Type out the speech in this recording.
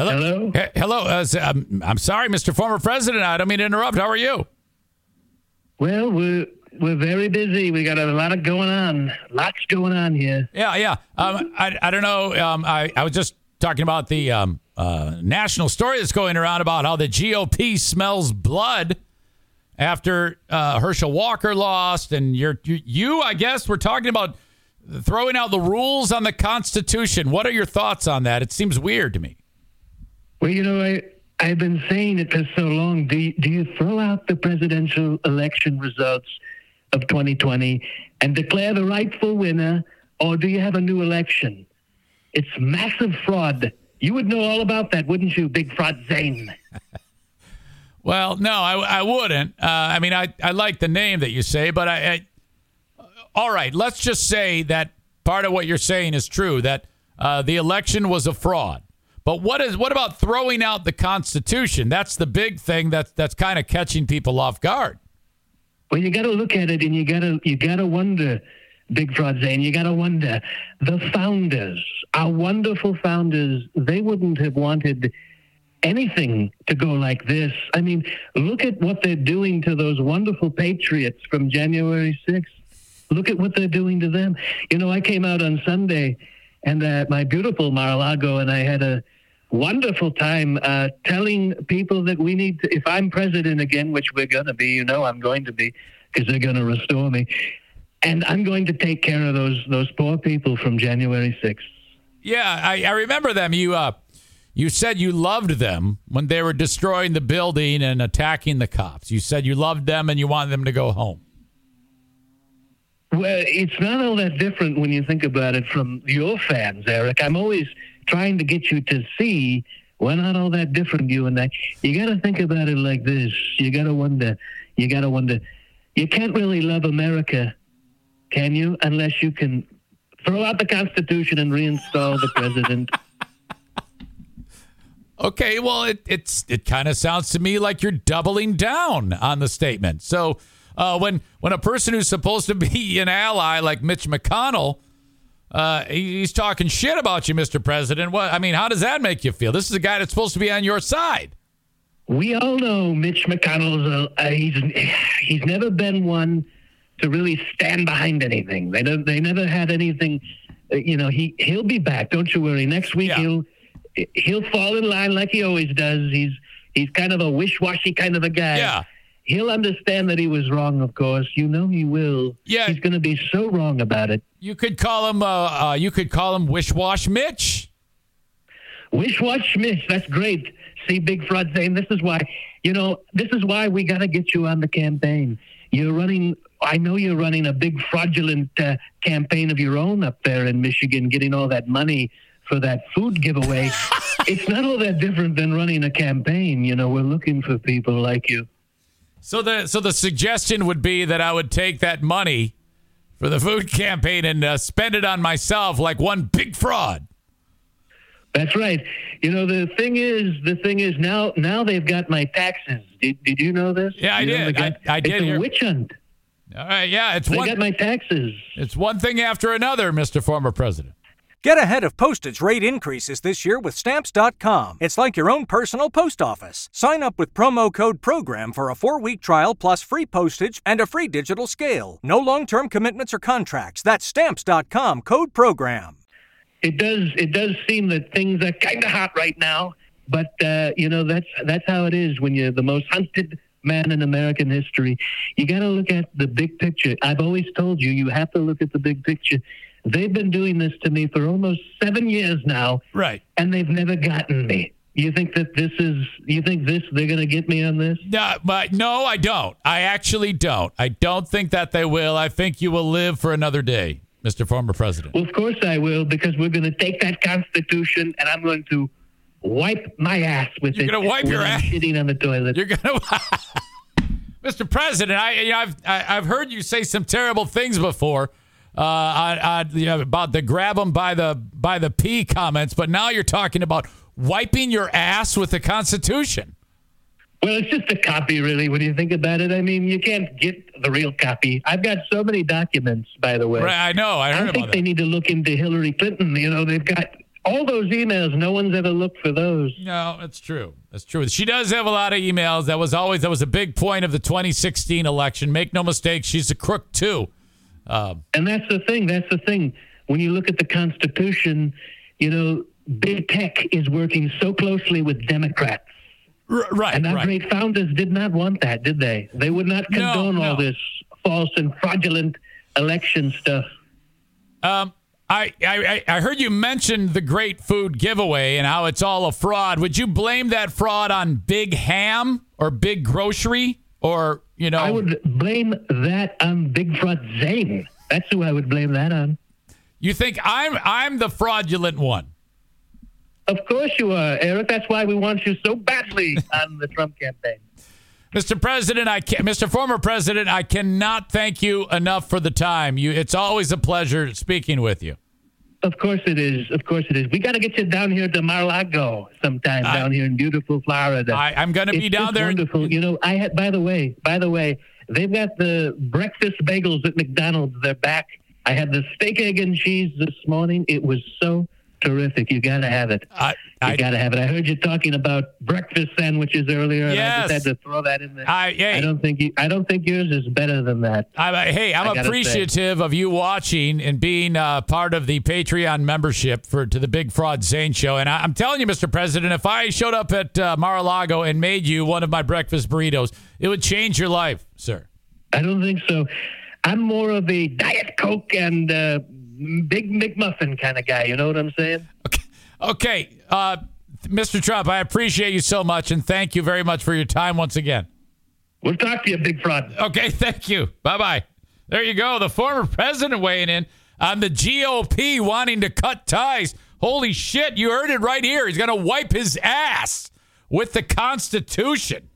Hello. Hello? He- hello. Uh, s- um, I'm sorry, Mr. Former President. I don't mean to interrupt. How are you? Well, we're we're very busy. We got a lot of going on. Lots going on here. Yeah, yeah. Um, I, I don't know. Um, I, I was just talking about the um, uh, national story that's going around about how the GOP smells blood after uh, Herschel Walker lost, and you're you, you, I guess, we're talking about throwing out the rules on the Constitution. What are your thoughts on that? It seems weird to me. Well, you know, I I've been saying it for so long. Do you, do you throw out the presidential election results of 2020 and declare the rightful winner, or do you have a new election? It's massive fraud. You would know all about that, wouldn't you, Big Fraud Zane? Well, no, I, I wouldn't. Uh, I mean, I, I like the name that you say, but I, I. All right, let's just say that part of what you're saying is true that uh, the election was a fraud. But what is what about throwing out the Constitution? That's the big thing that's that's kind of catching people off guard. Well, you got to look at it, and you got to you got to wonder, Big Fraud Zane. You got to wonder. The founders, our wonderful founders, they wouldn't have wanted anything to go like this. I mean, look at what they're doing to those wonderful patriots from January 6th. Look at what they're doing to them. You know, I came out on Sunday, and uh, my beautiful Mar-a-Lago, and I had a wonderful time uh, telling people that we need to, if I'm president again, which we're going to be, you know I'm going to be, because they're going to restore me. And I'm going to take care of those those poor people from January 6th. Yeah, I, I remember them. You uh, you said you loved them when they were destroying the building and attacking the cops. You said you loved them and you wanted them to go home. Well, it's not all that different when you think about it from your fans, Eric. I'm always trying to get you to see we're not all that different, you and I. You got to think about it like this. You got to wonder. You got to wonder. You can't really love America, can you, unless you can throw out the Constitution and reinstall the president. Okay, well, it it's it kind of sounds to me like you're doubling down on the statement. So uh, when when a person who's supposed to be an ally like Mitch McConnell, uh, he's talking shit about you, Mr. President. What I mean, how does that make you feel? This is a guy that's supposed to be on your side. We all know Mitch McConnell's a, uh, he's he's never been one to really stand behind anything. They don't, they never had anything. uh, You know, he he'll be back. Don't you worry. Next week Yeah. he'll he'll fall in line like he always does. He's he's kind of a wish-washy kind of a guy. Yeah. He'll understand that he was wrong, of course. You know he will. Yeah. He's going to be so wrong about it. You could call him uh, uh, you could call him Wish Wash Mitch. Wish Wash Mitch, that's great. See, Big Fraud Zane this is why, you know, this is why we got to get you on the campaign. You're running, I know you're running a big fraudulent uh, campaign of your own up there in Michigan, getting all that money for that food giveaway. it's not all that different than running a campaign. You know, we're looking for people like you. So the so the suggestion would be that I would take that money for the food campaign and uh, spend it on myself like one big fraud. That's right. You know, the thing is, the thing is now, now they've got my taxes. Did, did you know this? Yeah, I You know, did. I- I did It's a hear- witch hunt. All right, yeah, it's They one got my taxes. it's one thing after another, Mr. Former President. Get ahead of postage rate increases this year with Stamps.com. It's like your own personal post office. Sign up with promo code PROGRAM for a four week trial plus free postage and a free digital scale. No long term commitments or contracts. That's Stamps.com code PROGRAM. It does. It does seem that things are kind of hot right now, but uh, you know that's that's how it is when you're the most hunted man in American history. You got to look at the big picture. I've always told you, you have to look at the big picture. They've been doing this to me for almost seven years now, Right. and they've never gotten me. You think that this is? You think this? They're going to get me on this? No, but no, I don't. I actually don't. I don't think that they will. I think you will live for another day, Mr. Former President. Well, of course I will, because we're going to take that Constitution and I'm going to wipe my ass with it. You're gonna wipe your ass? Shitting on the toilet. You're gonna, Mr. President. I, you know, I've I, I've heard you say some terrible things before uh, on, you know, about the grab them by the by the pee comments, but now you're talking about wiping your ass with the Constitution. Well, it's just a copy, really, when you think about it. I mean, you can't get the real copy. I've got so many documents, by the way. Right? I know. I I heard think about they that. need to look into Hillary Clinton. You know, they've got all those emails, no one's ever looked for those. No, that's true. That's true. She does have a lot of emails. That was always that was a big point of the 2016 election. Make no mistake, she's a crook too. Um, and that's the thing. That's the thing. When you look at the Constitution, you know, big tech is working so closely with Democrats. R- right. And our right. great founders did not want that, did they? They would not condone no, no. all this false and fraudulent election stuff. Um, I, I, I heard you mention the great food giveaway and how it's all a fraud. Would you blame that fraud on Big Ham or Big Grocery or you know? I would blame that on Big Fraud Zane. That's who I would blame that on. You think I'm I'm the fraudulent one? Of course you are, Eric. That's why we want you so badly on the Trump campaign. Mr. President, I can, Mr. Former President, I cannot thank you enough for the time. You, it's always a pleasure speaking with you. Of course it is. Of course it is. We got to get you down here to Mar-a-Lago sometime I, down here in beautiful Florida. I, am going to be down there. Wonderful. You know, I had. By the way, by the way, they've got the breakfast bagels at McDonald's. They're back. I had the steak, egg, and cheese this morning. It was so terrific. You got to have it. I, got to have it. I heard you talking about breakfast sandwiches earlier, and yes. I just had to throw that in there. I, hey, I don't think you, I don't think yours is better than that. I, hey, I'm appreciative say. of you watching and being uh, part of the Patreon membership for to the Big Fraud Zane Show. And I, am telling you, Mr. President, if I showed up at uh, Mar-a-Lago and made you one of my breakfast burritos, it would change your life, sir. I don't think so. I'm more of a Diet Coke and. Uh, big McMuffin kind of guy. You know what I'm saying? Okay. Okay. Uh, Mr. Trump, I appreciate you so much and thank you very much for your time once again. We'll talk to you, big fraud. Okay. Thank you. Bye bye. There you go. The former president weighing in on the GOP wanting to cut ties. Holy shit. You heard it right here. He's going to wipe his ass with the Constitution.